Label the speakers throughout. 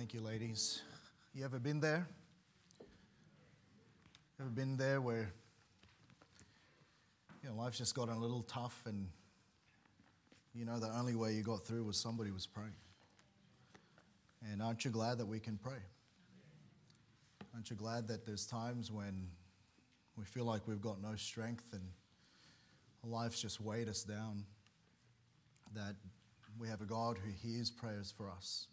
Speaker 1: Thank you, ladies. You ever been there? Ever been there where you know life's just gotten a little tough and you know the only way you got through was somebody was praying. And aren't you glad that we can pray? Aren't you glad that there's times when we feel like we've got no strength and life's just weighed us down? That we have a God who hears prayers for us.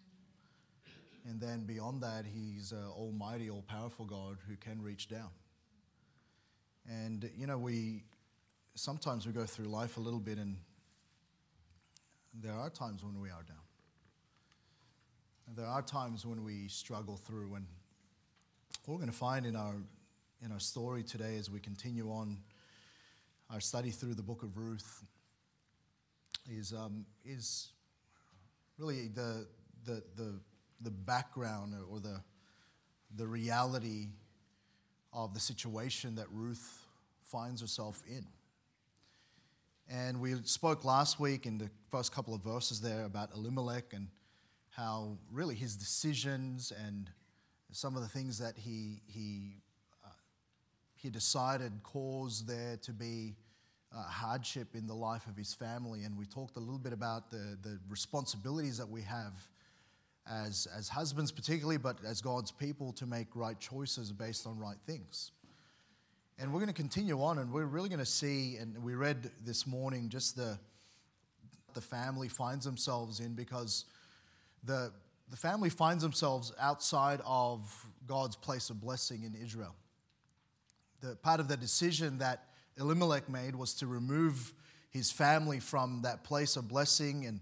Speaker 1: And then beyond that, He's an almighty, all powerful God who can reach down. And, you know, we sometimes we go through life a little bit, and there are times when we are down. And there are times when we struggle through. And what we're going to find in our, in our story today as we continue on our study through the book of Ruth is, um, is really the, the, the the background or the, the reality of the situation that Ruth finds herself in. And we spoke last week in the first couple of verses there about Elimelech and how really his decisions and some of the things that he, he, uh, he decided caused there to be uh, hardship in the life of his family. And we talked a little bit about the, the responsibilities that we have as, as husbands, particularly, but as God's people, to make right choices based on right things. And we're going to continue on, and we're really going to see, and we read this morning just the, the family finds themselves in because the, the family finds themselves outside of God's place of blessing in Israel. The part of the decision that Elimelech made was to remove his family from that place of blessing and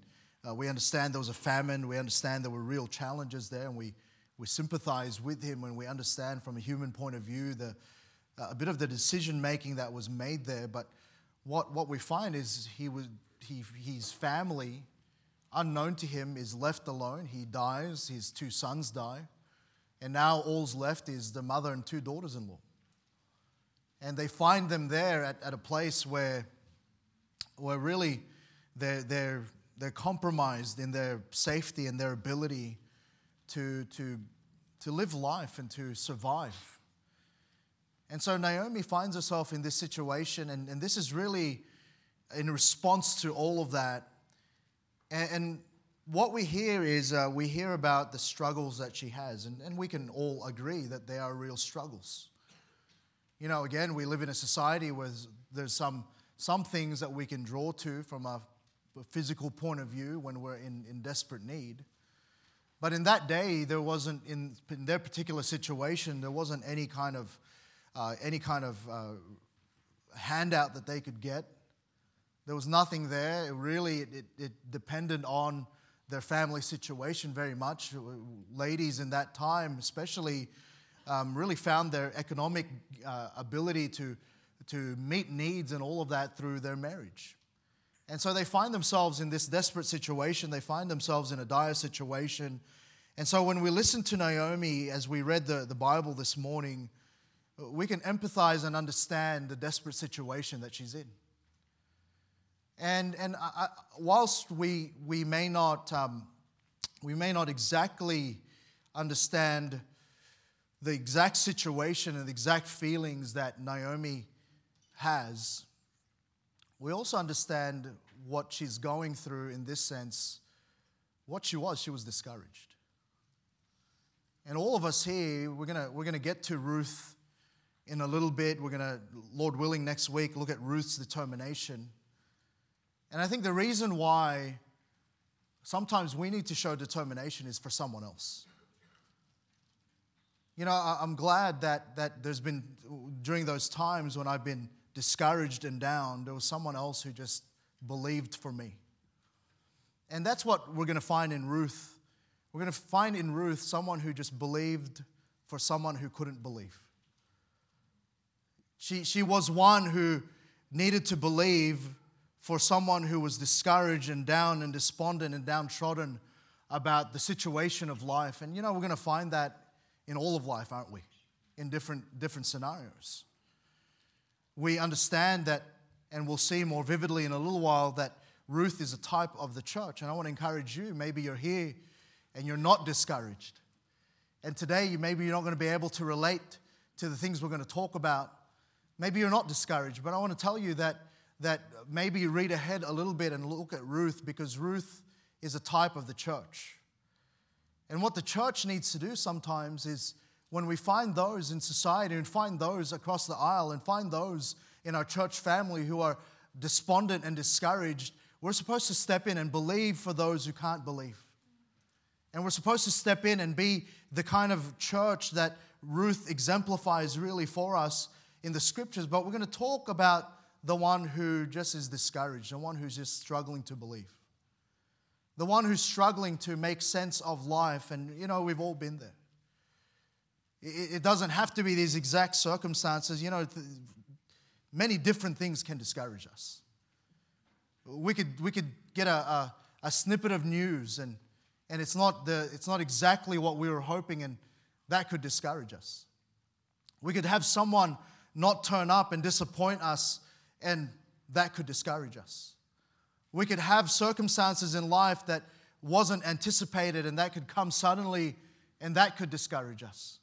Speaker 1: uh, we understand there was a famine. We understand there were real challenges there, and we, we sympathize with him when we understand from a human point of view the, uh, a bit of the decision making that was made there. But what, what we find is he was, he, his family, unknown to him, is left alone. He dies, his two sons die, and now all's left is the mother and two daughters in law. And they find them there at, at a place where, where really they're, they're they're compromised in their safety and their ability to, to, to live life and to survive. And so Naomi finds herself in this situation, and, and this is really in response to all of that. And, and what we hear is uh, we hear about the struggles that she has, and, and we can all agree that they are real struggles. You know, again, we live in a society where there's some, some things that we can draw to from a physical point of view when we're in, in desperate need. But in that day, there wasn't, in, in their particular situation, there wasn't any kind of, uh, any kind of uh, handout that they could get. There was nothing there. It really, it, it depended on their family situation very much. Ladies in that time, especially, um, really found their economic uh, ability to, to meet needs and all of that through their marriage. And so they find themselves in this desperate situation. They find themselves in a dire situation. And so when we listen to Naomi as we read the, the Bible this morning, we can empathize and understand the desperate situation that she's in. And, and I, whilst we, we, may not, um, we may not exactly understand the exact situation and the exact feelings that Naomi has, we also understand what she's going through in this sense. What she was, she was discouraged. And all of us here, we're going we're gonna get to Ruth in a little bit. We're going to, Lord willing, next week look at Ruth's determination. And I think the reason why sometimes we need to show determination is for someone else. You know, I'm glad that, that there's been, during those times when I've been discouraged and down, there was someone else who just believed for me. And that's what we're going to find in Ruth. We're going to find in Ruth someone who just believed for someone who couldn't believe. She, she was one who needed to believe for someone who was discouraged and down and despondent and downtrodden about the situation of life. And you know, we're going to find that in all of life, aren't we? In different, different scenarios we understand that, and we'll see more vividly in a little while, that Ruth is a type of the church. And I want to encourage you maybe you're here and you're not discouraged. and today maybe you're not going to be able to relate to the things we're going to talk about. Maybe you're not discouraged, but I want to tell you that, that maybe you read ahead a little bit and look at Ruth because Ruth is a type of the church. And what the church needs to do sometimes is when we find those in society and find those across the aisle and find those in our church family who are despondent and discouraged, we're supposed to step in and believe for those who can't believe. And we're supposed to step in and be the kind of church that Ruth exemplifies really for us in the scriptures. But we're going to talk about the one who just is discouraged, the one who's just struggling to believe, the one who's struggling to make sense of life. And, you know, we've all been there. It doesn't have to be these exact circumstances. You know, many different things can discourage us. We could, we could get a, a, a snippet of news and, and it's, not the, it's not exactly what we were hoping, and that could discourage us. We could have someone not turn up and disappoint us, and that could discourage us. We could have circumstances in life that wasn't anticipated, and that could come suddenly, and that could discourage us.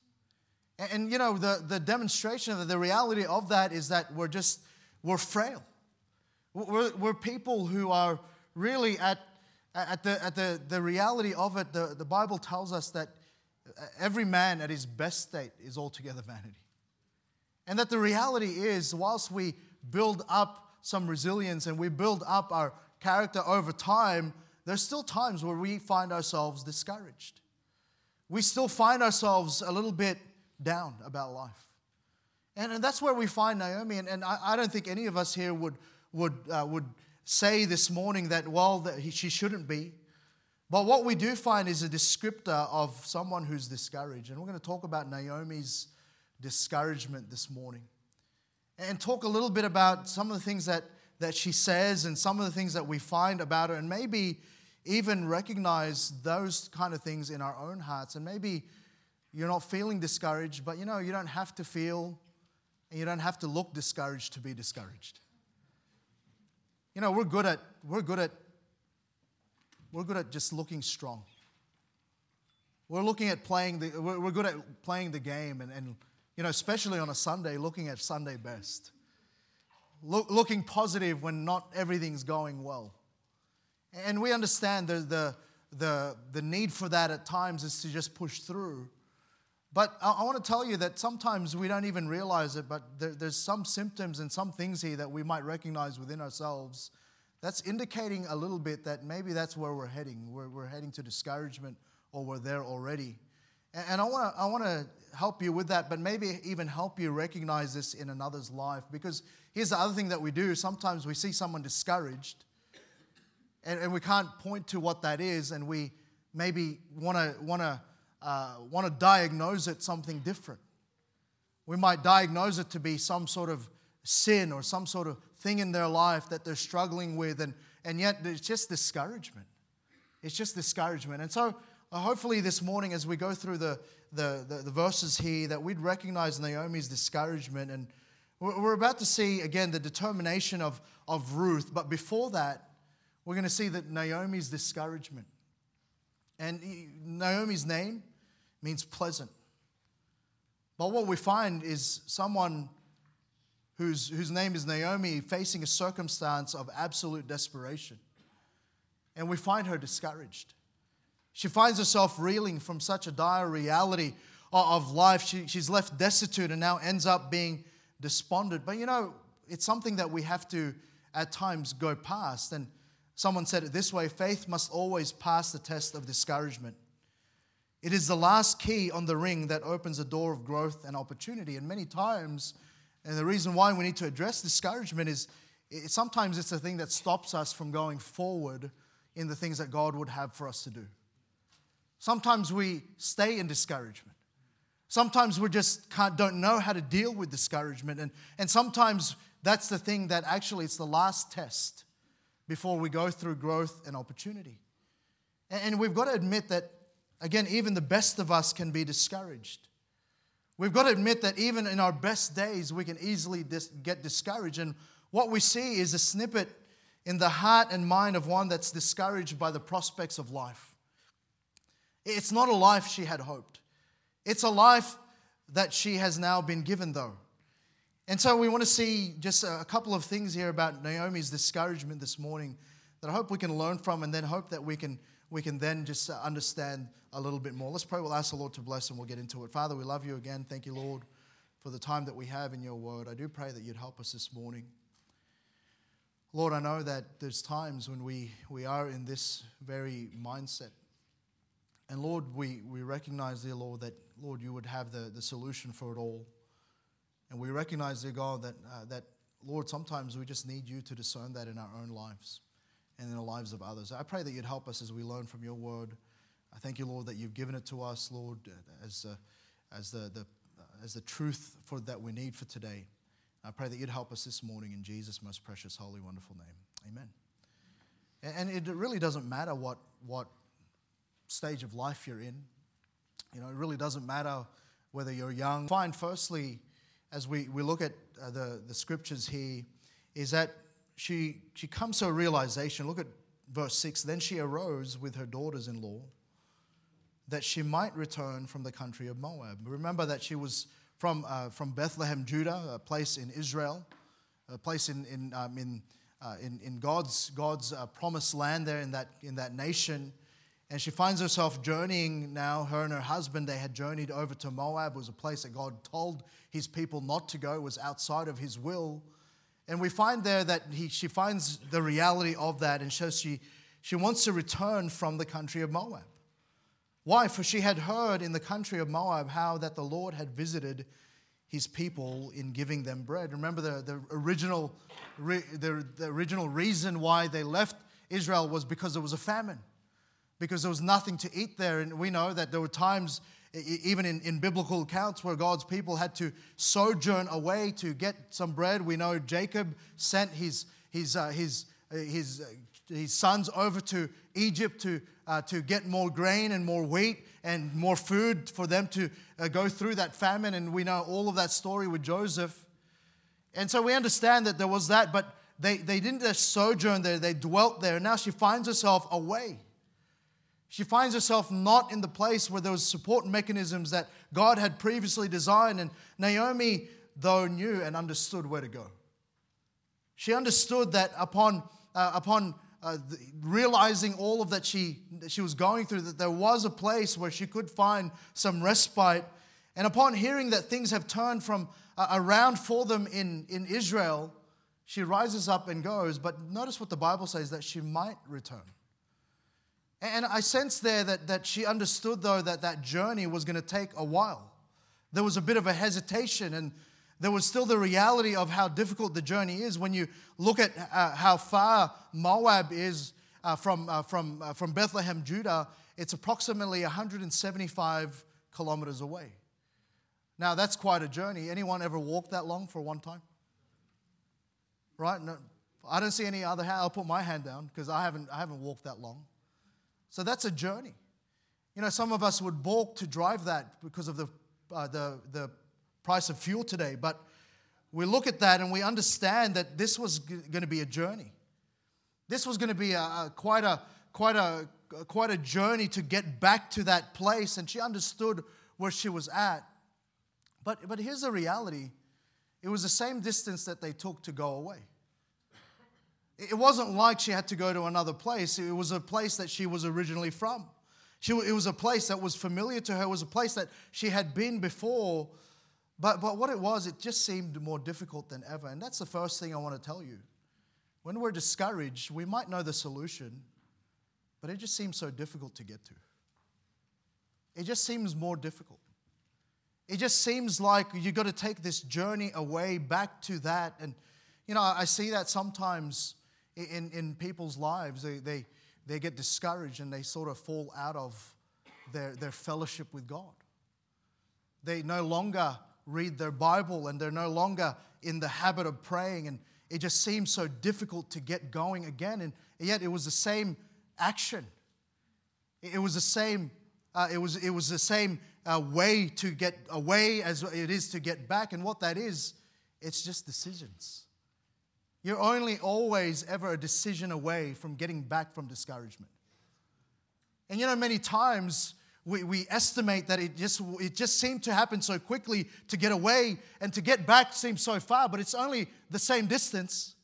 Speaker 1: And, and you know, the, the demonstration of the reality of that is that we're just, we're frail. We're, we're people who are really at, at, the, at the, the reality of it. The, the Bible tells us that uh, every man at his best state is altogether vanity. And that the reality is, whilst we build up some resilience and we build up our character over time, there's still times where we find ourselves discouraged. We still find ourselves a little bit down about life. And, and that's where we find Naomi. And, and I, I don't think any of us here would, would, uh, would say this morning that, well, that he, she shouldn't be. But what we do find is a descriptor of someone who's discouraged. And we're going to talk about Naomi's discouragement this morning and talk a little bit about some of the things that, that she says and some of the things that we find about her, and maybe even recognize those kind of things in our own hearts. And maybe you're not feeling discouraged, but you know, you don't have to feel and you don't have to look discouraged to be discouraged. You know, we're good at we're good at we're good at just looking strong. We're looking at playing the we're good at playing the game and, and you know, especially on a Sunday, looking at Sunday best. Look, looking positive when not everything's going well. And we understand the, the, the, the need for that at times is to just push through. But I, I want to tell you that sometimes we don't even realize it, but there, there's some symptoms and some things here that we might recognize within ourselves that's indicating a little bit that maybe that's where we're heading. We're, we're heading to discouragement or we're there already. And, and I want to I wanna help you with that, but maybe even help you recognize this in another's life. Because here's the other thing that we do sometimes we see someone discouraged and, and we can't point to what that is, and we maybe want to want to uh, want to diagnose it something different. We might diagnose it to be some sort of sin or some sort of thing in their life that they're struggling with, and, and yet it's just discouragement. It's just discouragement. And so, uh, hopefully, this morning, as we go through the, the, the, the, verses here, that we'd recognize Naomi's discouragement. And we're, we're about to see, again, the determination of, of Ruth. But before that, we're going to see that Naomi's discouragement. And Naomi's name means pleasant. But what we find is someone whose, whose name is Naomi facing a circumstance of absolute desperation. And we find her discouraged. She finds herself reeling from such a dire reality of life. She, she's left destitute and now ends up being despondent. But you know, it's something that we have to at times go past. And someone said it this way faith must always pass the test of discouragement. It is the last key on the ring that opens a door of growth and opportunity. And many times, and the reason why we need to address discouragement is it, sometimes it's the thing that stops us from going forward in the things that God would have for us to do. Sometimes we stay in discouragement. Sometimes we just don't know how to deal with discouragement. And, and sometimes that's the thing that actually it's the last test before we go through growth and opportunity. And, and we've got to admit that Again, even the best of us can be discouraged. We've got to admit that even in our best days, we can easily dis- get discouraged. And what we see is a snippet in the heart and mind of one that's discouraged by the prospects of life. It's not a life she had hoped. It's a life that she has now been given, though. And so we want to see just a couple of things here about Naomi's discouragement this morning that I hope we can learn from and then hope that we can, we can then just understand a little bit more. Let's pray. We'll ask the Lord to bless and we'll get into it. Father, we love you again. Thank you, Lord, for the time that we have in your word. I do pray that you'd help us this morning. Lord, I know that there's times when we, we are in this very mindset. And Lord, we, we recognize, dear Lord, that, Lord, you would have the, the solution for it all. And we recognize, dear God, that, uh, that, Lord, sometimes we just need you to discern that in our own lives and in the lives of others. I pray that you'd help us as we learn from your word. I thank you, Lord, that you've given it to us, Lord, as, uh, as, the, the, as the truth for, that we need for today. I pray that you'd help us this morning in Jesus' most precious, holy, wonderful name. Amen. And it really doesn't matter what, what stage of life you're in. You know, it really doesn't matter whether you're young. Find, firstly, as we, we look at uh, the, the scriptures here, is that she, she comes to a realization. Look at verse 6. Then she arose with her daughters in law that she might return from the country of Moab. Remember that she was from, uh, from Bethlehem, Judah, a place in Israel, a place in, in, um, in, uh, in, in, God's, God's uh, promised land there in that, in that nation. And she finds herself journeying now. Her and her husband, they had journeyed over to Moab. It was a place that God told his people not to go, it was outside of his will. And we find there that he, she finds the reality of that, and so she, she wants to return from the country of Moab. Why? For she had heard in the country of Moab how that the Lord had visited his people in giving them bread. Remember the, the, original, the, the original reason why they left Israel was because there was a famine, because there was nothing to eat there. And we know that there were times, even in, in biblical accounts, where God's people had to sojourn away to get some bread. We know Jacob sent his, his, uh, his, uh, his, uh, his sons over to Egypt to, uh, to get more grain and more wheat and more food for them to uh, go through that famine. And we know all of that story with Joseph. And so we understand that there was that, but they, they didn't just sojourn there, they dwelt there. And now she finds herself away. She finds herself not in the place where there was support mechanisms that God had previously designed. And Naomi, though, knew and understood where to go. She understood that upon, uh, upon uh, realizing all of that she, that she was going through, that there was a place where she could find some respite. And upon hearing that things have turned from uh, around for them in, in Israel, she rises up and goes. But notice what the Bible says that she might return. And I sense there that, that she understood, though, that that journey was going to take a while. There was a bit of a hesitation, and there was still the reality of how difficult the journey is when you look at uh, how far Moab is uh, from, uh, from, uh, from Bethlehem, Judah. It's approximately 175 kilometers away. Now, that's quite a journey. Anyone ever walked that long for one time? Right? No, I don't see any other. I'll put my hand down because I haven't, I haven't walked that long. So that's a journey. You know, some of us would balk to drive that because of the, uh, the, the price of fuel today. But we look at that and we understand that this was g- going to be a journey. This was going to be a, a, quite, a, quite, a, quite a journey to get back to that place. And she understood where she was at. But, but here's the reality it was the same distance that they took to go away. It wasn't like she had to go to another place, it was a place that she was originally from. She, it was a place that was familiar to her, it was a place that she had been before. But, but what it was, it just seemed more difficult than ever. And that's the first thing I want to tell you. When we're discouraged, we might know the solution, but it just seems so difficult to get to. It just seems more difficult. It just seems like you've got to take this journey away back to that. And, you know, I see that sometimes in, in people's lives. They, they, they get discouraged and they sort of fall out of their, their fellowship with God. They no longer read their Bible and they're no longer in the habit of praying. And it just seems so difficult to get going again. And yet it was the same action. It was the same, uh, it, was, it was the same uh, way to get away as it is to get back. And what that is, it's just decisions. You're only always ever a decision away from getting back from discouragement. And you know, many times we, we estimate that it just, it just seemed to happen so quickly to get away and to get back seems so far, but it's only the same distance.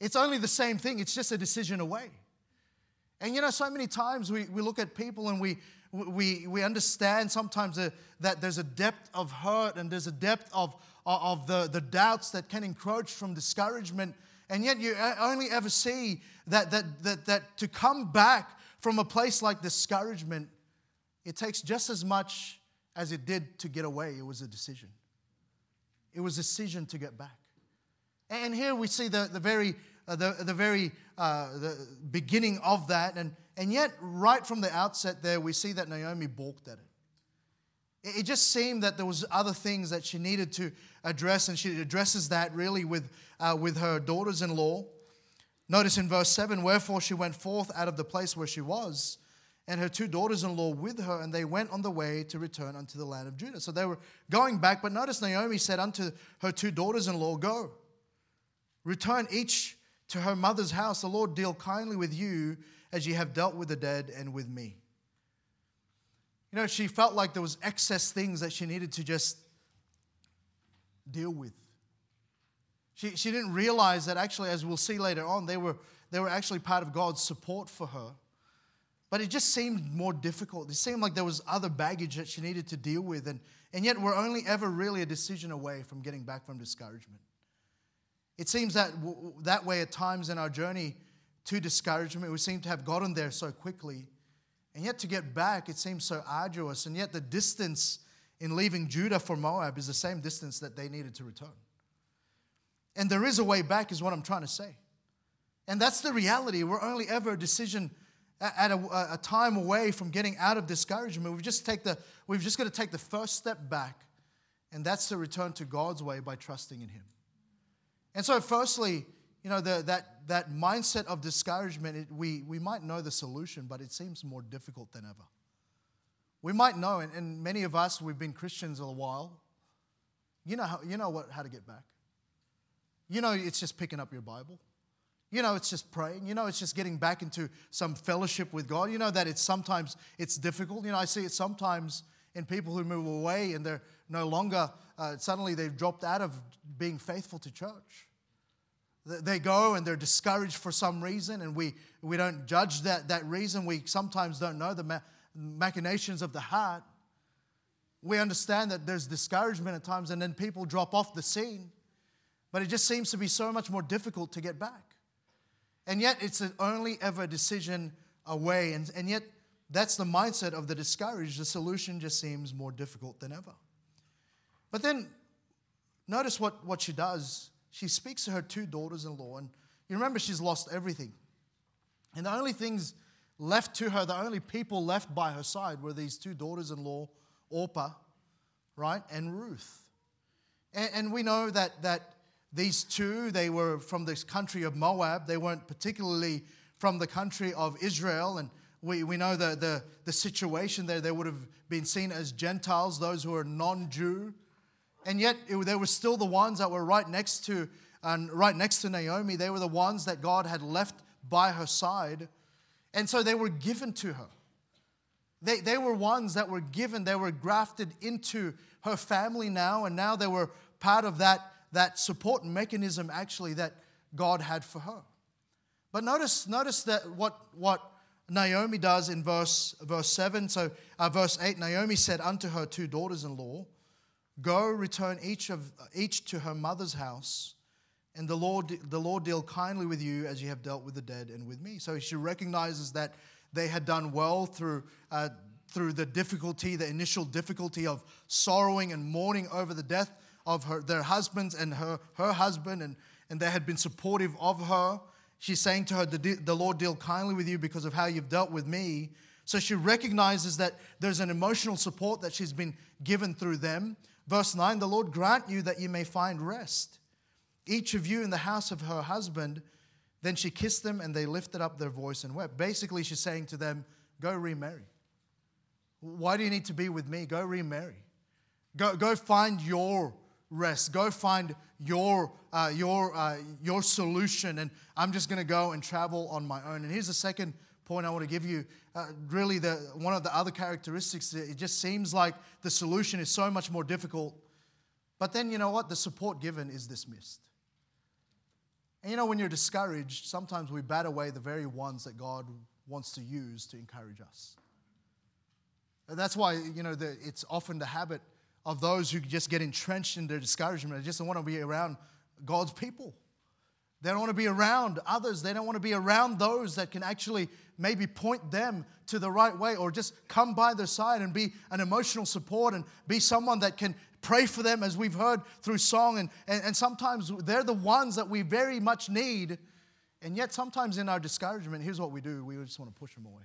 Speaker 1: It's only the same thing, it's just a decision away. And you know, so many times we, we look at people and we, we, we understand sometimes that there's a depth of hurt and there's a depth of, of the, the doubts that can encroach from discouragement. And yet you only ever see that, that, that, that to come back from a place like discouragement, it takes just as much as it did to get away. It was a decision. It was a decision to get back. And here we see the, the very uh, the, the very uh, the beginning of that. And, and yet, right from the outset there, we see that Naomi balked at it. It just seemed that there was other things that she needed to address, and she addresses that really with, uh, with her daughters-in-law. Notice in verse 7, wherefore she went forth out of the place where she was, and her two daughters-in-law with her, and they went on the way to return unto the land of Judah. So they were going back, but notice Naomi said unto her two daughters-in-law, Go, return each to her mother's house, the Lord deal kindly with you as ye have dealt with the dead and with me. You know, she felt like there was excess things that she needed to just deal with. She, she didn't realize that actually, as we'll see later on, they were, they were actually part of God's support for her. But it just seemed more difficult. It seemed like there was other baggage that she needed to deal with. And, and yet, we're only ever really a decision away from getting back from discouragement. It seems that that way at times in our journey to discouragement, we seem to have gotten there so quickly. And yet to get back, it seems so arduous. And yet the distance in leaving Judah for Moab is the same distance that they needed to return. And there is a way back, is what I'm trying to say. And that's the reality. We're only ever a decision at a, a time away from getting out of discouragement. We've just, take the, we've just got to take the first step back, and that's to return to God's way by trusting in Him. And so, firstly, you know, the, that, that mindset of discouragement, it, we, we might know the solution, but it seems more difficult than ever. We might know, and, and many of us, we've been Christians a while. You know, how, you know what, how to get back. You know, it's just picking up your Bible. You know, it's just praying. You know, it's just getting back into some fellowship with God. You know that it's sometimes it's difficult. You know, I see it sometimes in people who move away and they're no longer, uh, suddenly they've dropped out of being faithful to church. They go and they're discouraged for some reason, and we, we don't judge that, that reason. We sometimes don't know the ma- machinations of the heart. We understand that there's discouragement at times, and then people drop off the scene. But it just seems to be so much more difficult to get back. And yet, it's only ever a decision away. And, and yet, that's the mindset of the discouraged. The solution just seems more difficult than ever. But then notice what, what she does. She speaks to her two daughters in law, and you remember she's lost everything. And the only things left to her, the only people left by her side were these two daughters in law, Orpah, right, and Ruth. And, and we know that, that these two, they were from this country of Moab. They weren't particularly from the country of Israel. And we, we know the, the, the situation there. They would have been seen as Gentiles, those who are non Jew. And yet, it, they were still the ones that were right next to and right next to Naomi. They were the ones that God had left by her side. And so they were given to her. They, they were ones that were given, they were grafted into her family now, and now they were part of that, that support mechanism actually that God had for her. But notice, notice that what, what Naomi does in verse, verse 7. So, uh, verse 8 Naomi said unto her two daughters in law, Go, return each, of, each to her mother's house, and the Lord, the Lord deal kindly with you as you have dealt with the dead and with me. So she recognizes that they had done well through, uh, through the difficulty, the initial difficulty of sorrowing and mourning over the death of her, their husbands and her, her husband, and, and they had been supportive of her. She's saying to her, the, the Lord deal kindly with you because of how you've dealt with me. So she recognizes that there's an emotional support that she's been given through them. Verse 9 The Lord grant you that you may find rest, each of you in the house of her husband. Then she kissed them and they lifted up their voice and wept. Basically, she's saying to them, Go remarry. Why do you need to be with me? Go remarry. Go, go find your rest. Go find your, uh, your, uh, your solution. And I'm just going to go and travel on my own. And here's the second point I want to give you, uh, really the, one of the other characteristics, it just seems like the solution is so much more difficult. But then, you know what? The support given is dismissed. And you know, when you're discouraged, sometimes we bat away the very ones that God wants to use to encourage us. And that's why, you know, the, it's often the habit of those who just get entrenched in their discouragement. They just don't want to be around God's people. They don't want to be around others. They don't want to be around those that can actually maybe point them to the right way or just come by their side and be an emotional support and be someone that can pray for them as we've heard through song. And, and, and sometimes they're the ones that we very much need. And yet, sometimes in our discouragement, here's what we do we just want to push them away.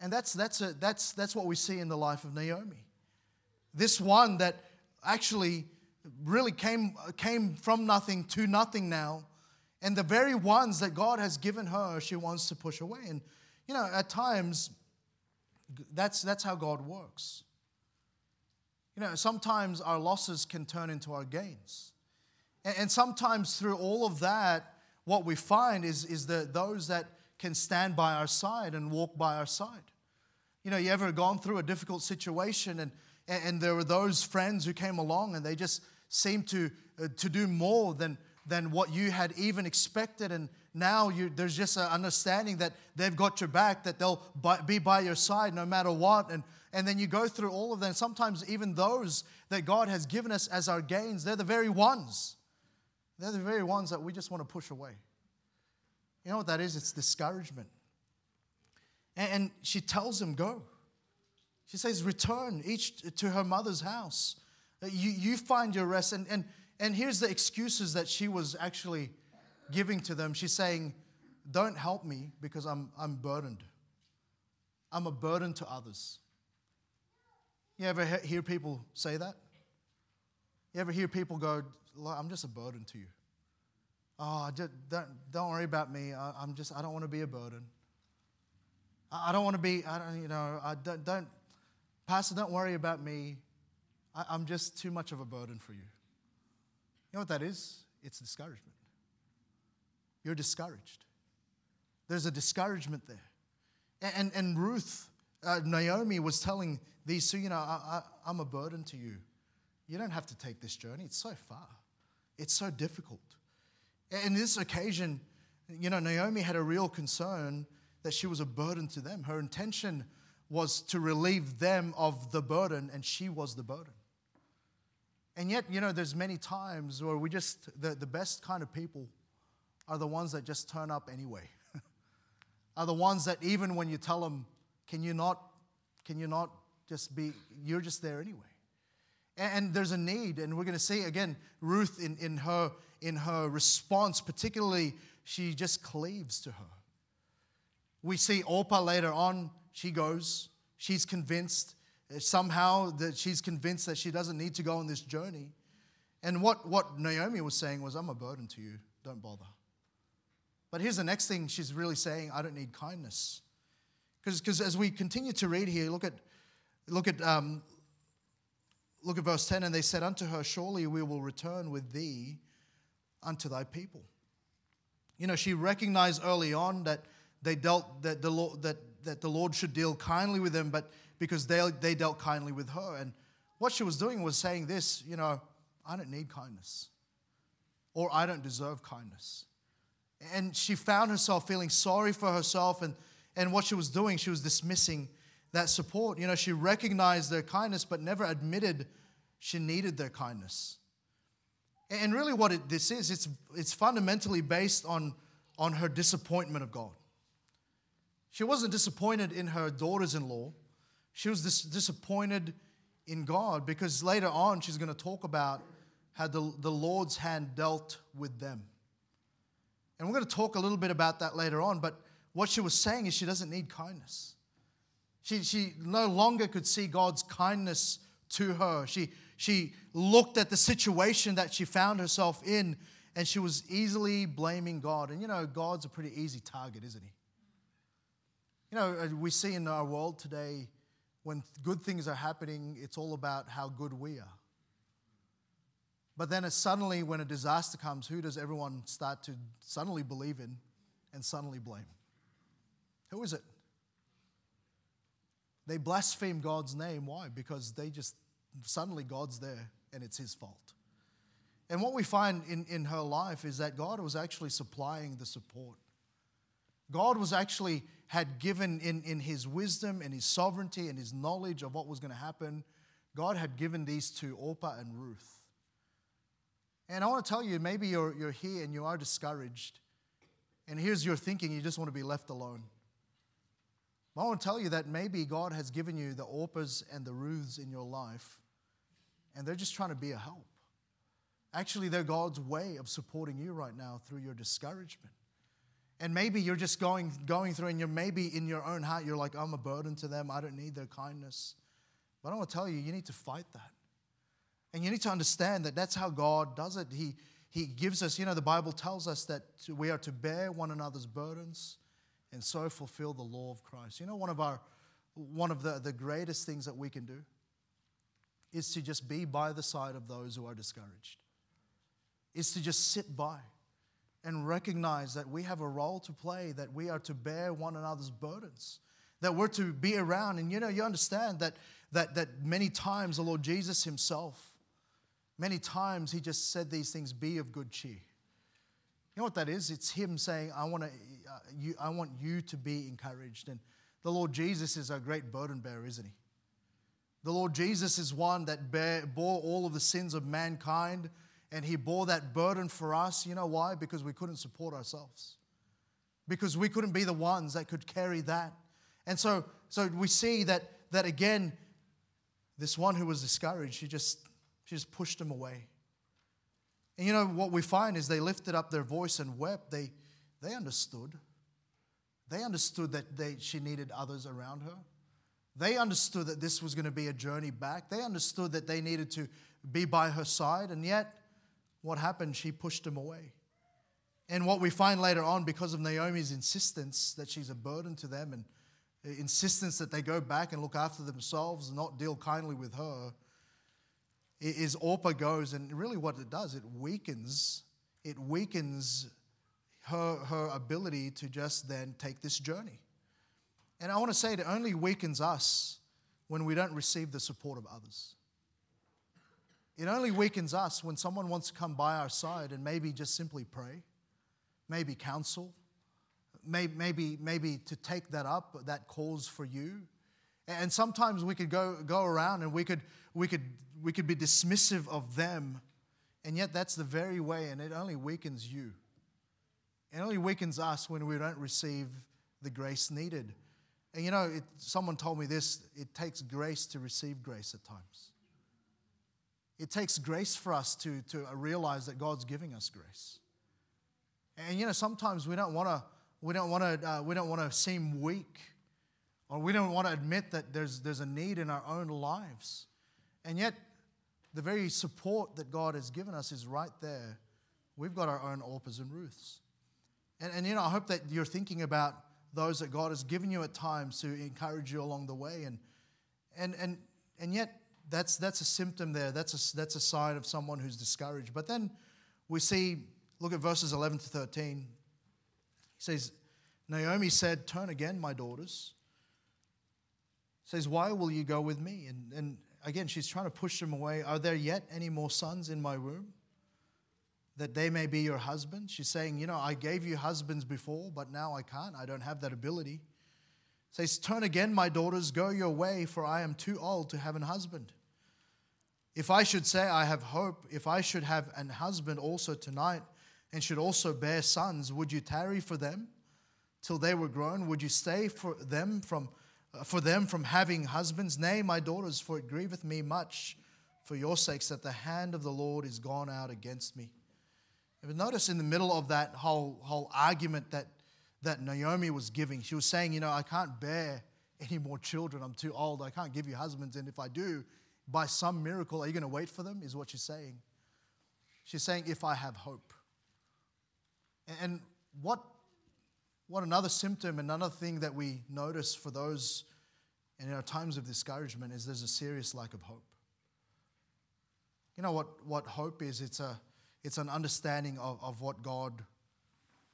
Speaker 1: And that's, that's, a, that's, that's what we see in the life of Naomi. This one that actually really came, came from nothing to nothing now. And the very ones that God has given her, she wants to push away. And, you know, at times, that's, that's how God works. You know, sometimes our losses can turn into our gains. And, and sometimes through all of that, what we find is, is that those that can stand by our side and walk by our side. You know, you ever gone through a difficult situation and, and there were those friends who came along and they just seemed to, uh, to do more than, than what you had even expected. And now you, there's just an understanding that they've got your back, that they'll be by your side no matter what. And, and then you go through all of them. Sometimes even those that God has given us as our gains, they're the very ones. They're the very ones that we just want to push away. You know what that is? It's discouragement. And, and she tells him, Go. She says, Return each to her mother's house. You, you find your rest. And, and, and here's the excuses that she was actually giving to them. She's saying, Don't help me because I'm, I'm burdened. I'm a burden to others. You ever hear people say that? You ever hear people go, I'm just a burden to you? Oh, just, don't, don't worry about me. I, am just, I don't want to be a burden. I, I don't want to be, I don't, you know, I don't, don't, Pastor, don't worry about me. I, I'm just too much of a burden for you. You know what that is? It's discouragement. You're discouraged. There's a discouragement there. And, and, Ruth, uh, Naomi was telling these two, you know, I, I, I'm a burden to you. You don't have to take this journey. It's so far, it's so difficult. And this occasion, you know, Naomi had a real concern that she was a burden to them. Her intention was to relieve them of the burden, and she was the burden. And yet, you know, there's many times where we just, the, the best kind of people are the ones that just turn up anyway. are the ones that even when you tell them, can you not, can you not just be, you're just there anyway. And, and there's a need, and we're going to see again, Ruth in, in, her, in her response, particularly, she just cleaves to her. We see Orpah later on, she goes, she's convinced somehow that she's convinced that she doesn't need to go on this journey. And what, what Naomi was saying was, I'm a burden to you, don't bother. But here's the next thing she's really saying I don't need kindness. Because as we continue to read here, look at, look, at, um, look at verse 10 and they said unto her, Surely we will return with thee unto thy people. You know, she recognized early on that they dealt that the Lord, that, that the Lord should deal kindly with them, but because they, they dealt kindly with her. And what she was doing was saying this, you know, I don't need kindness, or I don't deserve kindness. And she found herself feeling sorry for herself, and, and what she was doing, she was dismissing that support. You know, she recognized their kindness, but never admitted she needed their kindness. And really, what it, this is, it's, it's fundamentally based on, on her disappointment of God. She wasn't disappointed in her daughters in law, she was dis- disappointed in God because later on she's going to talk about how the, the Lord's hand dealt with them. And we're going to talk a little bit about that later on, but what she was saying is she doesn't need kindness. She, she no longer could see God's kindness to her. She, she looked at the situation that she found herself in and she was easily blaming God. And you know, God's a pretty easy target, isn't he? You know, uh, we see in our world today when good things are happening, it's all about how good we are. But then, suddenly, when a disaster comes, who does everyone start to suddenly believe in and suddenly blame? Who is it? They blaspheme God's name. Why? Because they just, suddenly God's there and it's his fault. And what we find in, in her life is that God was actually supplying the support. God was actually had given in, in his wisdom and his sovereignty and his knowledge of what was going to happen, God had given these to Orpah and Ruth. And I want to tell you, maybe you're, you're here and you are discouraged. And here's your thinking, you just want to be left alone. But I want to tell you that maybe God has given you the Orpahs and the Ruths in your life, and they're just trying to be a help. Actually, they're God's way of supporting you right now through your discouragement. And maybe you're just going, going through, and you're maybe in your own heart, you're like, I'm a burden to them. I don't need their kindness. But I want to tell you, you need to fight that. And you need to understand that that's how God does it. He, he gives us, you know, the Bible tells us that we are to bear one another's burdens and so fulfill the law of Christ. You know, one of our one of the, the greatest things that we can do is to just be by the side of those who are discouraged. Is to just sit by and recognize that we have a role to play, that we are to bear one another's burdens, that we're to be around. And you know, you understand that, that, that many times the Lord Jesus Himself, many times He just said these things be of good cheer. You know what that is? It's Him saying, I, wanna, uh, you, I want you to be encouraged. And the Lord Jesus is our great burden bearer, isn't He? The Lord Jesus is one that bear, bore all of the sins of mankind and he bore that burden for us. You know why? Because we couldn't support ourselves. Because we couldn't be the ones that could carry that. And so, so we see that, that again, this one who was discouraged, she just, she just pushed him away. And you know what we find is they lifted up their voice and wept. They, they understood. They understood that they, she needed others around her. They understood that this was going to be a journey back. They understood that they needed to be by her side. And yet, what happened? She pushed him away. And what we find later on, because of Naomi's insistence that she's a burden to them and uh, insistence that they go back and look after themselves and not deal kindly with her, is Orpah goes, and really what it does, it weakens, it weakens her, her ability to just then take this journey. And I want to say it only weakens us when we don't receive the support of others. It only weakens us when someone wants to come by our side and maybe just simply pray, maybe counsel, maybe, maybe, maybe to take that up, that cause for you. And sometimes we could go, go around and we could, we, could, we could be dismissive of them, and yet that's the very way, and it only weakens you. It only weakens us when we don't receive the grace needed. And you know, it, someone told me this it takes grace to receive grace at times. It takes grace for us to, to realize that God's giving us grace. And you know, sometimes we don't want to we don't want to uh, we don't want to seem weak, or we don't want to admit that there's there's a need in our own lives, and yet the very support that God has given us is right there. We've got our own Orpahs and Ruths, and and you know I hope that you're thinking about those that God has given you at times to encourage you along the way, and and and and yet that's, that's a symptom there. That's a, that's a sign of someone who's discouraged. But then we see, look at verses 11 to 13. He says, Naomi said, Turn again, my daughters. Says, Why will you go with me? And, and again, she's trying to push them away. Are there yet any more sons in my womb? That they may be your husband. She's saying, You know, I gave you husbands before, but now I can't. I don't have that ability. Says, Turn again, my daughters, go your way, for I am too old to have an husband. If I should say I have hope, if I should have an husband also tonight and should also bear sons, would you tarry for them till they were grown? Would you stay for them from, uh, for them from having husbands? Nay, my daughters, for it grieveth me much for your sakes that the hand of the Lord is gone out against me. But notice in the middle of that whole, whole argument that, that Naomi was giving, she was saying, You know, I can't bear any more children. I'm too old. I can't give you husbands. And if I do, by some miracle, are you going to wait for them? Is what she's saying. She's saying, if I have hope. And what, what another symptom, another thing that we notice for those in our times of discouragement is there's a serious lack of hope. You know what, what hope is? It's, a, it's an understanding of, of what God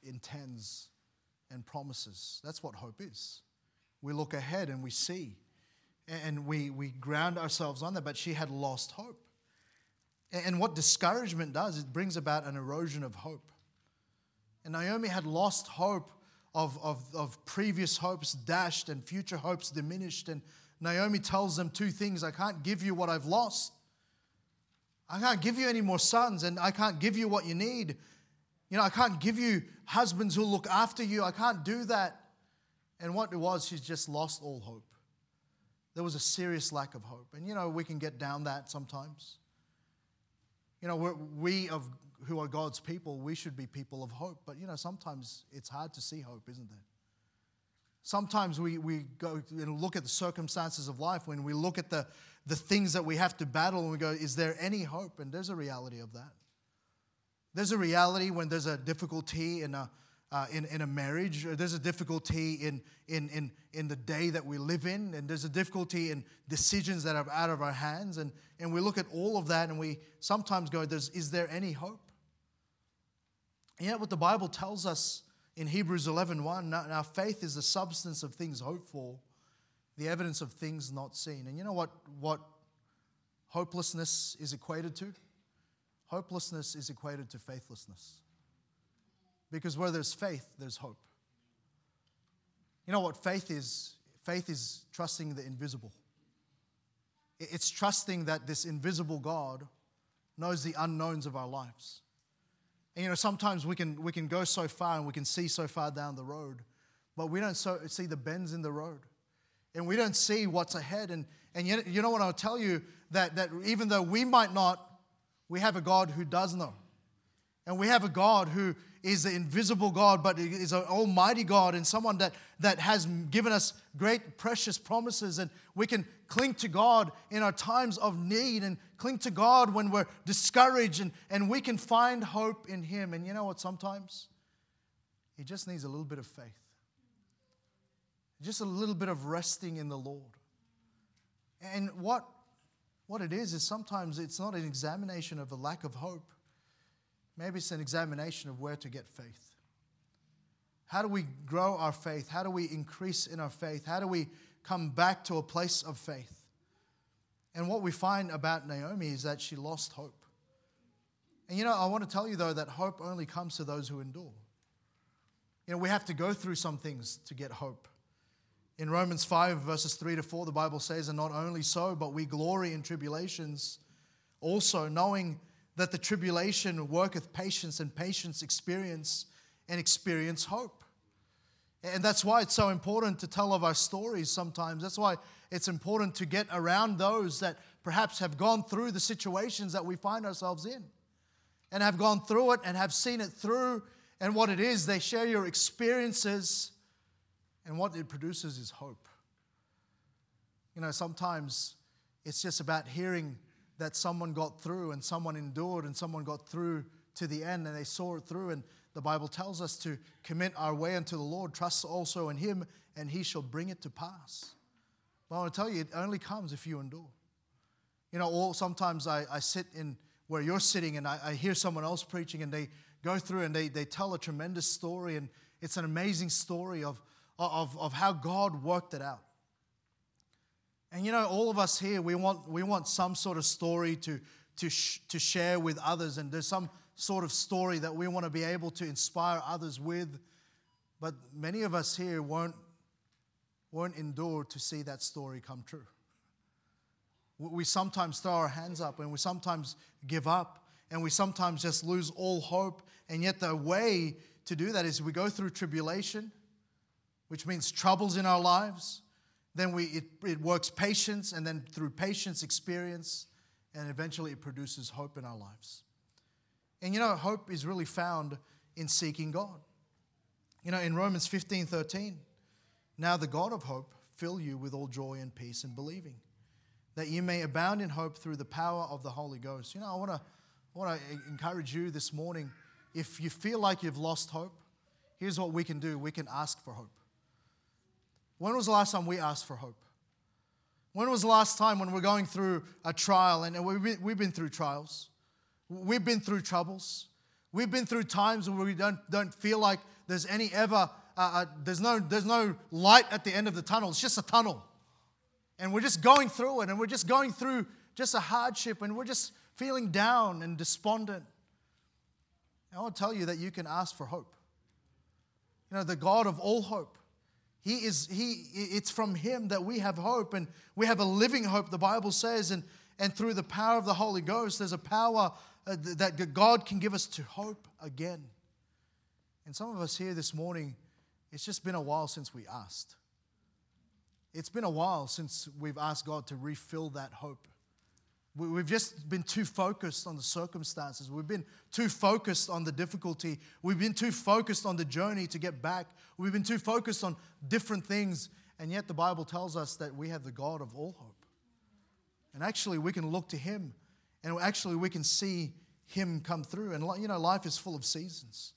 Speaker 1: intends and promises. That's what hope is. We look ahead and we see, and we, we ground ourselves on that, but she had lost hope. And what discouragement does, it brings about an erosion of hope. And Naomi had lost hope of, of, of previous hopes dashed and future hopes diminished. And Naomi tells them two things I can't give you what I've lost. I can't give you any more sons, and I can't give you what you need. You know, I can't give you husbands who'll look after you. I can't do that. And what it was, she's just lost all hope. There was a serious lack of hope. And, you know, we can get down that sometimes. You know, we of who are God's people, we should be people of hope. But, you know, sometimes it's hard to see hope, isn't it? Sometimes we, we go and look at the circumstances of life, when we look at the, the things that we have to battle, and we go, is there any hope? And there's a reality of that. There's a reality when there's a difficulty in a, uh, in, in a marriage, there's a difficulty in, in, in, in the day that we live in, and there's a difficulty in decisions that are out of our hands. And, and we look at all of that and we sometimes go, Is there any hope? And yet, what the Bible tells us in Hebrews 11 1, now faith is the substance of things hoped for, the evidence of things not seen. And you know what, what hopelessness is equated to? Hopelessness is equated to faithlessness. Because where there's faith, there's hope. You know what faith is? Faith is trusting the invisible. It's trusting that this invisible God knows the unknowns of our lives. And you know, sometimes we can, we can go so far and we can see so far down the road, but we don't so, see the bends in the road. And we don't see what's ahead. And, and you, you know what I'll tell you? That, that even though we might not, we have a God who does know. And we have a God who is the invisible God, but is an almighty God and someone that, that has given us great, precious promises. And we can cling to God in our times of need and cling to God when we're discouraged, and, and we can find hope in Him. And you know what? Sometimes He just needs a little bit of faith, just a little bit of resting in the Lord. And what, what it is, is sometimes it's not an examination of a lack of hope Maybe it's an examination of where to get faith. How do we grow our faith? How do we increase in our faith? How do we come back to a place of faith? And what we find about Naomi is that she lost hope. And you know, I want to tell you though that hope only comes to those who endure. You know, we have to go through some things to get hope. In Romans 5, verses 3 to 4, the Bible says, And not only so, but we glory in tribulations, also knowing that the tribulation worketh patience, and patience experience and experience hope. And that's why it's so important to tell of our stories sometimes. That's why it's important to get around those that perhaps have gone through the situations that we find ourselves in and have gone through it and have seen it through. And what it is, they share your experiences, and what it produces is hope. You know, sometimes it's just about hearing that someone got through and someone endured and someone got through to the end and they saw it through. And the Bible tells us to commit our way unto the Lord, trust also in Him, and He shall bring it to pass. But I want to tell you, it only comes if you endure. You know, or sometimes I, I sit in where you're sitting and I, I hear someone else preaching and they go through and they, they tell a tremendous story and it's an amazing story of, of, of how God worked it out. And you know, all of us here, we want, we want some sort of story to, to, sh- to share with others, and there's some sort of story that we want to be able to inspire others with. But many of us here won't, won't endure to see that story come true. We sometimes throw our hands up and we sometimes give up and we sometimes just lose all hope. And yet, the way to do that is we go through tribulation, which means troubles in our lives then we, it, it works patience, and then through patience, experience, and eventually it produces hope in our lives. And you know, hope is really found in seeking God. You know, in Romans 15 13, now the God of hope fill you with all joy and peace in believing, that you may abound in hope through the power of the Holy Ghost. You know, I want to I want to encourage you this morning. If you feel like you've lost hope, here's what we can do we can ask for hope. When was the last time we asked for hope? When was the last time when we're going through a trial and we've been, through trials? We've been through troubles. We've been through times where we don't, don't feel like there's any ever uh, uh, there's, no, there's no light at the end of the tunnel, it's just a tunnel. And we're just going through it, and we're just going through just a hardship, and we're just feeling down and despondent. I want to tell you that you can ask for hope. You know, the God of all hope. He is, he, it's from Him that we have hope, and we have a living hope, the Bible says, and, and through the power of the Holy Ghost, there's a power uh, that God can give us to hope again. And some of us here this morning, it's just been a while since we asked. It's been a while since we've asked God to refill that hope. We've just been too focused on the circumstances. We've been too focused on the difficulty. We've been too focused on the journey to get back. We've been too focused on different things. And yet, the Bible tells us that we have the God of all hope. And actually, we can look to Him and actually, we can see Him come through. And, you know, life is full of seasons,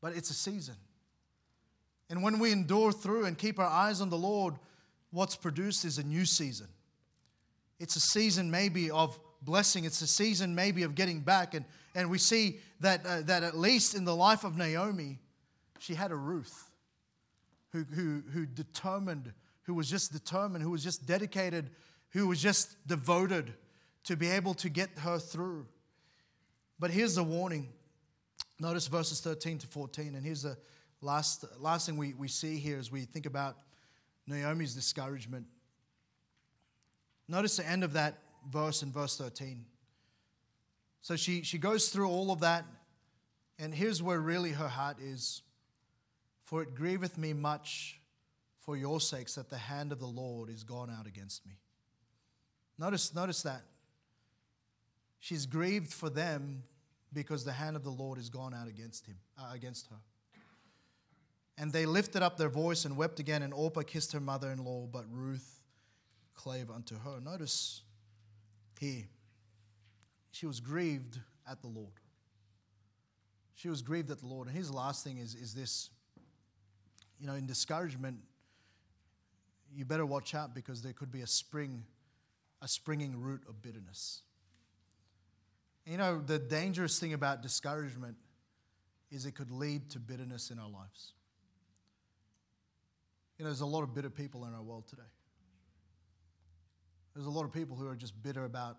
Speaker 1: but it's a season. And when we endure through and keep our eyes on the Lord, what's produced is a new season. It's a season maybe of blessing. It's a season maybe of getting back. And, and we see that, uh, that at least in the life of Naomi, she had a Ruth who, who, who determined, who was just determined, who was just dedicated, who was just devoted to be able to get her through. But here's the warning. Notice verses 13 to 14. And here's the last, last thing we, we see here as we think about Naomi's discouragement. Notice the end of that verse in verse 13. So she, she goes through all of that, and here's where really her heart is For it grieveth me much for your sakes that the hand of the Lord is gone out against me. Notice, notice that. She's grieved for them because the hand of the Lord is gone out against him, uh, against her. And they lifted up their voice and wept again, and Orpah kissed her mother-in-law, but Ruth clave unto her. Notice here, she was grieved at the Lord. She was grieved at the Lord. And his last thing is, is this you know, in discouragement, you better watch out because there could be a spring, a springing root of bitterness. You know, the dangerous thing about discouragement is it could lead to bitterness in our lives. You know, there's a lot of bitter people in our world today. There's a lot of people who are just bitter about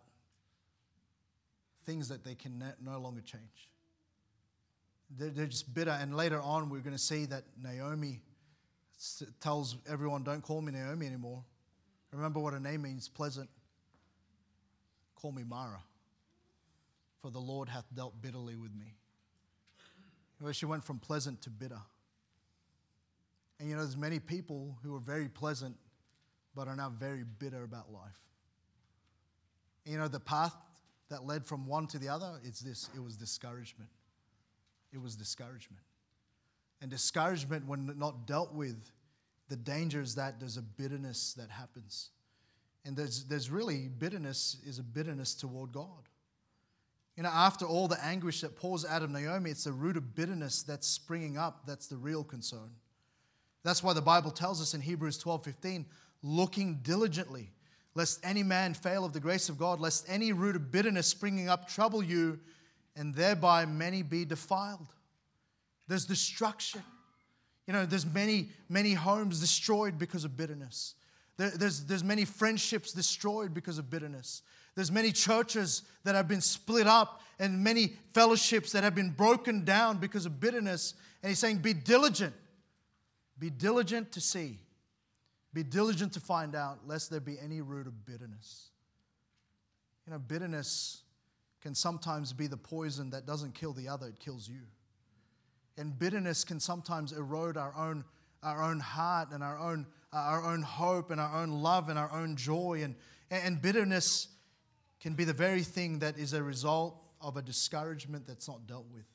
Speaker 1: things that they can no longer change. They're just bitter. And later on, we're going to see that Naomi tells everyone, Don't call me Naomi anymore. Remember what her name means pleasant. Call me Mara, for the Lord hath dealt bitterly with me. Well, she went from pleasant to bitter. And you know, there's many people who are very pleasant but are now very bitter about life. You know, the path that led from one to the other, it's this it was discouragement. It was discouragement. And discouragement, when not dealt with, the danger is that there's a bitterness that happens. And there's, there's really bitterness is a bitterness toward God. You know, after all the anguish that pours out of Naomi, it's the root of bitterness that's springing up that's the real concern. That's why the Bible tells us in Hebrews 12 15, looking diligently, lest any man fail of the grace of God, lest any root of bitterness springing up trouble you, and thereby many be defiled. There's destruction. You know, there's many, many homes destroyed because of bitterness. There, there's, there's many friendships destroyed because of bitterness. There's many churches that have been split up and many fellowships that have been broken down because of bitterness. And he's saying, be diligent. Be diligent to see be diligent to find out, lest there be any root of bitterness. You know, bitterness can sometimes be the poison that doesn't kill the other, it kills you. And bitterness can sometimes erode our own, our own heart and our own, our own hope and our own love and our own joy. And, and bitterness can be the very thing that is a result of a discouragement that's not dealt with.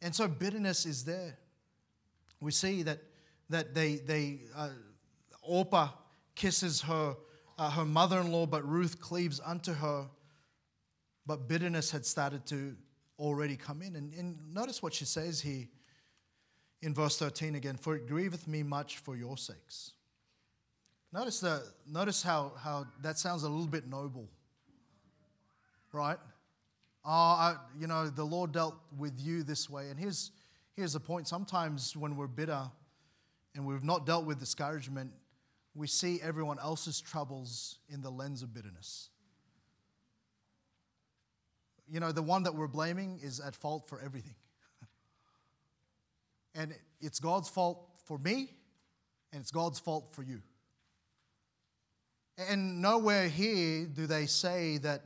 Speaker 1: And so bitterness is there. We see that that they, they uh, Orpah kisses her, uh, her mother in law, but Ruth cleaves unto her. But bitterness had started to already come in. And, and notice what she says here in verse 13 again For it grieveth me much for your sakes. Notice, the, notice how, how that sounds a little bit noble, right? Oh, I, you know, the Lord dealt with you this way. And here's, here's the point sometimes when we're bitter and we've not dealt with discouragement, we see everyone else's troubles in the lens of bitterness. You know, the one that we're blaming is at fault for everything. and it's God's fault for me, and it's God's fault for you. And nowhere here do they say that,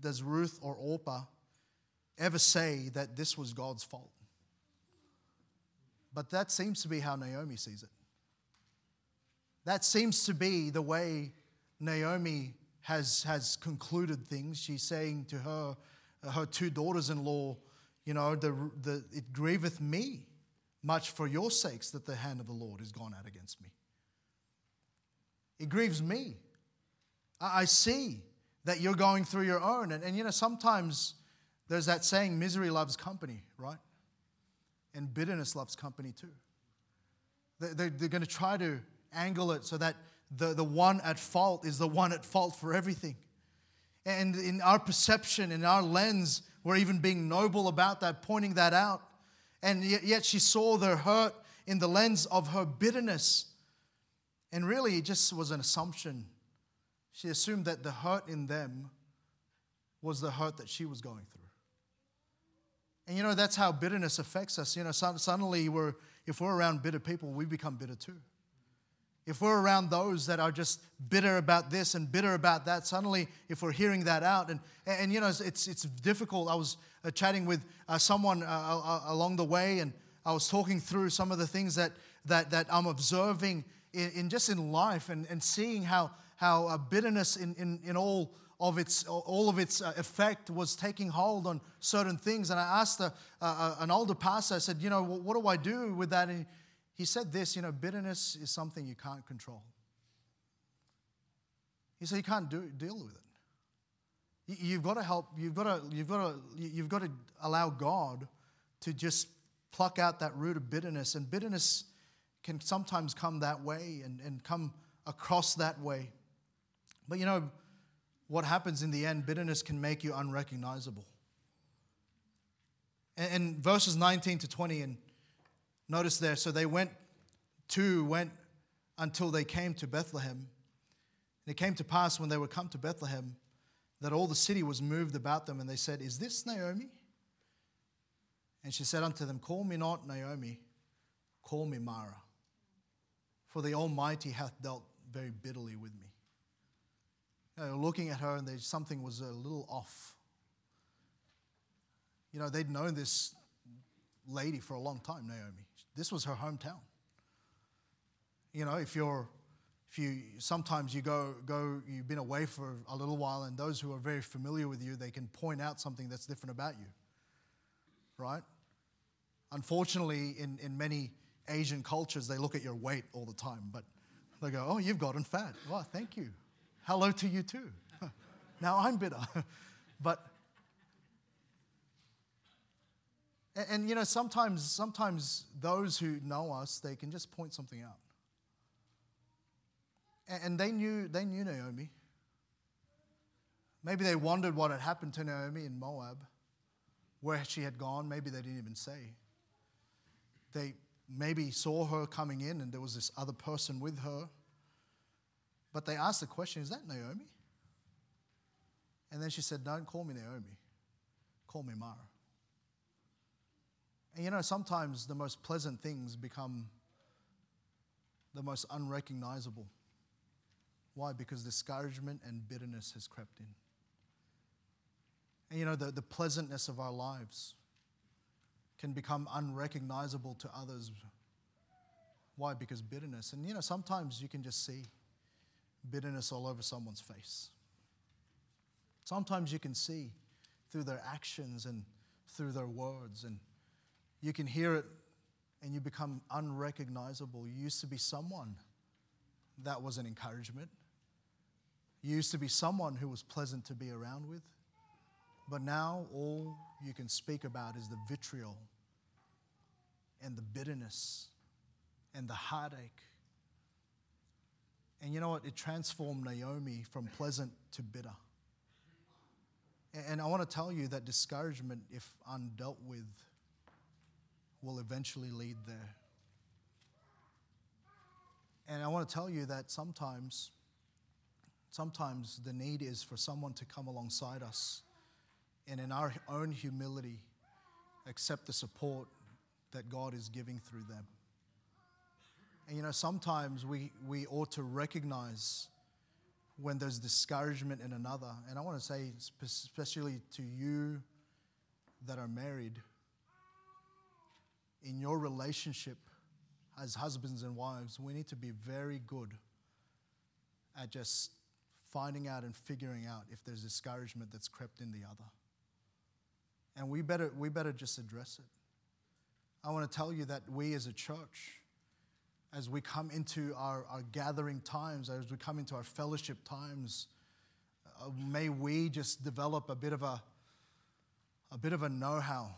Speaker 1: does Ruth or Orpah ever say that this was God's fault. But that seems to be how Naomi sees it. That seems to be the way Naomi has, has concluded things. She's saying to her, her two daughters in law, You know, the, the, it grieveth me much for your sakes that the hand of the Lord is gone out against me. It grieves me. I, I see that you're going through your own. And, and you know, sometimes there's that saying, misery loves company, right? And bitterness loves company too. They're, going to try to angle it so that the, the one at fault is the one at fault for everything. And in our perception, in our lens, we're even being noble about that, pointing that out. And yet, yet she saw the hurt in the lens of her bitterness. And really, it just was an assumption. She assumed that the hurt in them was the hurt that she was going through. And you know, that's how bitterness affects us. You know, suddenly we're, if we're around bitter people, we become bitter too. If we're around those that are just bitter about this and bitter about that, suddenly if we're hearing that out, and, and you know, it's, it's difficult. I was uh, chatting with uh, someone uh, uh along the way, and I was talking through some of the things that, that, that I'm observing in, in just in life and, and seeing how, how uh, bitterness in, in, in all of its, all of its uh, effect was taking hold on certain things. And I asked a, uh, an older pastor, I said, you know, what do I do with that? And he said this, you know, bitterness is something you can't control. He said, you can't do, deal with it. You've got to help, you've got to, you've, got to, you've got to allow God to just pluck out that root of bitterness. And bitterness can sometimes come that way and, and come across that way. But you know, what happens in the end, bitterness can make you unrecognizable. And, and verses 19 to 20, and notice there, so they went to, went until they came to Bethlehem. And it came to pass when they were come to Bethlehem that all the city was moved about them, and they said, Is this Naomi? And she said unto them, Call me not Naomi, call me Mara, for the Almighty hath dealt very bitterly with me you know, looking at her and there's something was a little off. You know, they'd known this lady for a long time, Naomi. This was her hometown. You know, if you're if you sometimes you go go you've been away for a little while and those who are very familiar with you they can point out something that's different about you right unfortunately in, in many asian cultures they look at your weight all the time but they go oh you've gotten fat well thank you Hello to you too. now I'm bitter. but and, and, you know, sometimes sometimes those who know us, they can just point something out. And, and they knew they knew Naomi. Maybe they wondered what had happened to Naomi in Moab, where she had gone. Maybe they didn't even say. They maybe saw her coming in and there was this other person with her. But they asked the question, Is that Naomi? And then she said, Don't call me Naomi, call me Mara. And you know, sometimes the most pleasant things become the most unrecognizable. Why? Because discouragement and bitterness has crept in. And you know, the, the pleasantness of our lives can become unrecognizable to others. Why? Because bitterness. And you know, sometimes you can just see bitterness all over someone's face. Sometimes you can see through their actions and through their words, and you can hear it and you become unrecognizable. You used to be someone that was an encouragement. You used to be someone who was pleasant to be around with. But now all you can speak about is the vitriol and the bitterness and the heartache and you know what? It transformed Naomi from pleasant to bitter. And I want to tell you that discouragement, if undealt with, will eventually lead there. And I want to tell you that sometimes, sometimes the need is for someone to come alongside us and in our own humility accept the support that God is giving through them. And you know, sometimes we, we ought to recognize when there's discouragement in another. And I want to say, especially to you that are married, in your relationship as husbands and wives, we need to be very good at just finding out and figuring out if there's discouragement that's crept in the other. And we better, we better just address it. I want to tell you that we as a church, as we come into our, our gathering times, as we come into our fellowship times, uh, may we just develop a bit of a, a bit of a know-how,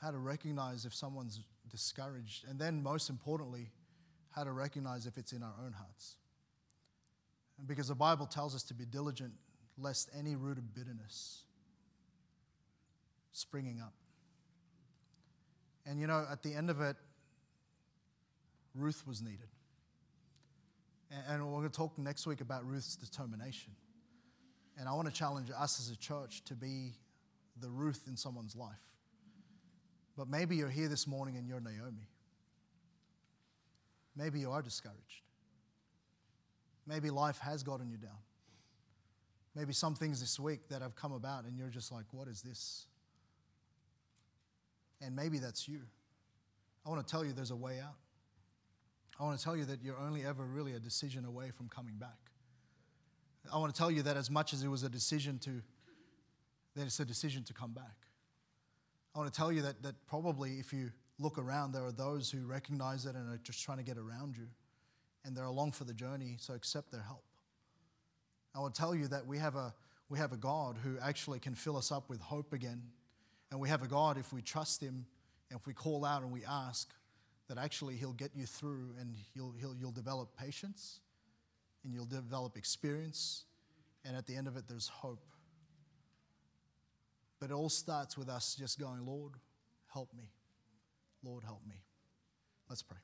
Speaker 1: how to recognize if someone's discouraged, and then most importantly, how to recognize if it's in our own hearts. And because the Bible tells us to be diligent, lest any root of bitterness springing up. And you know, at the end of it, Ruth was needed. And we're going to talk next week about Ruth's determination. And I want to challenge us as a church to be the Ruth in someone's life. But maybe you're here this morning and you're Naomi. Maybe you are discouraged. Maybe life has gotten you down. Maybe some things this week that have come about and you're just like, what is this? And maybe that's you. I want to tell you there's a way out. I want to tell you that you're only ever really a decision away from coming back. I want to tell you that as much as it was a decision to, that it's a decision to come back. I want to tell you that, that probably if you look around, there are those who recognize it and are just trying to get around you. And they're along for the journey, so accept their help. I want to tell you that we have a, we have a God who actually can fill us up with hope again and we have a God, if we trust Him and if we call out and we ask, that actually He'll get you through and he'll, he'll, you'll develop patience and you'll develop experience. And at the end of it, there's hope. But it all starts with us just going, Lord, help me. Lord, help me. Let's pray.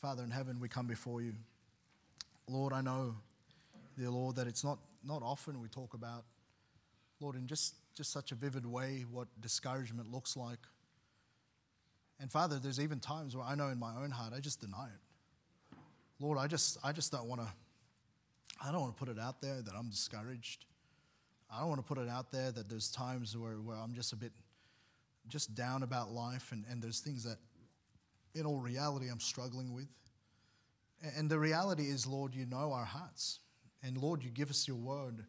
Speaker 1: Father in heaven, we come before you. Lord, I know, dear Lord, that it's not, not often we talk about, Lord, in just just such a vivid way what discouragement looks like. And Father, there's even times where I know in my own heart I just deny it. Lord, I just I just don't want to I don't want to put it out there that I'm discouraged. I don't want to put it out there that there's times where, where I'm just a bit just down about life and, and there's things that in all reality I'm struggling with. And the reality is, Lord, you know our hearts. And Lord, you give us your word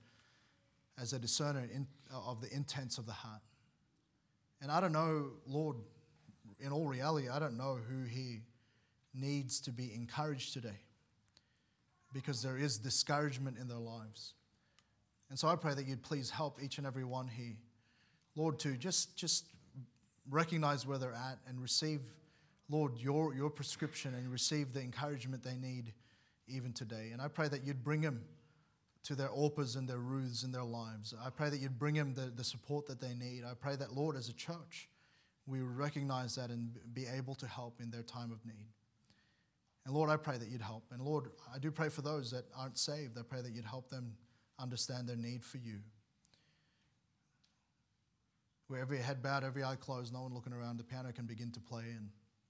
Speaker 1: as a discerner in, of the intents of the heart. And I don't know, Lord, in all reality, I don't know who He needs to be encouraged today because there is discouragement in their lives. And so I pray that you'd please help each and every one here, Lord, to just, just recognize where they're at and receive, Lord, your, your prescription and receive the encouragement they need even today. And I pray that you'd bring them to their Orpahs and their Ruths in their lives. I pray that you'd bring them the, the support that they need. I pray that, Lord, as a church, we recognize that and be able to help in their time of need. And Lord, I pray that you'd help. And Lord, I do pray for those that aren't saved. I pray that you'd help them understand their need for you. Where every head bowed, every eye closed, no one looking around, the piano can begin to play and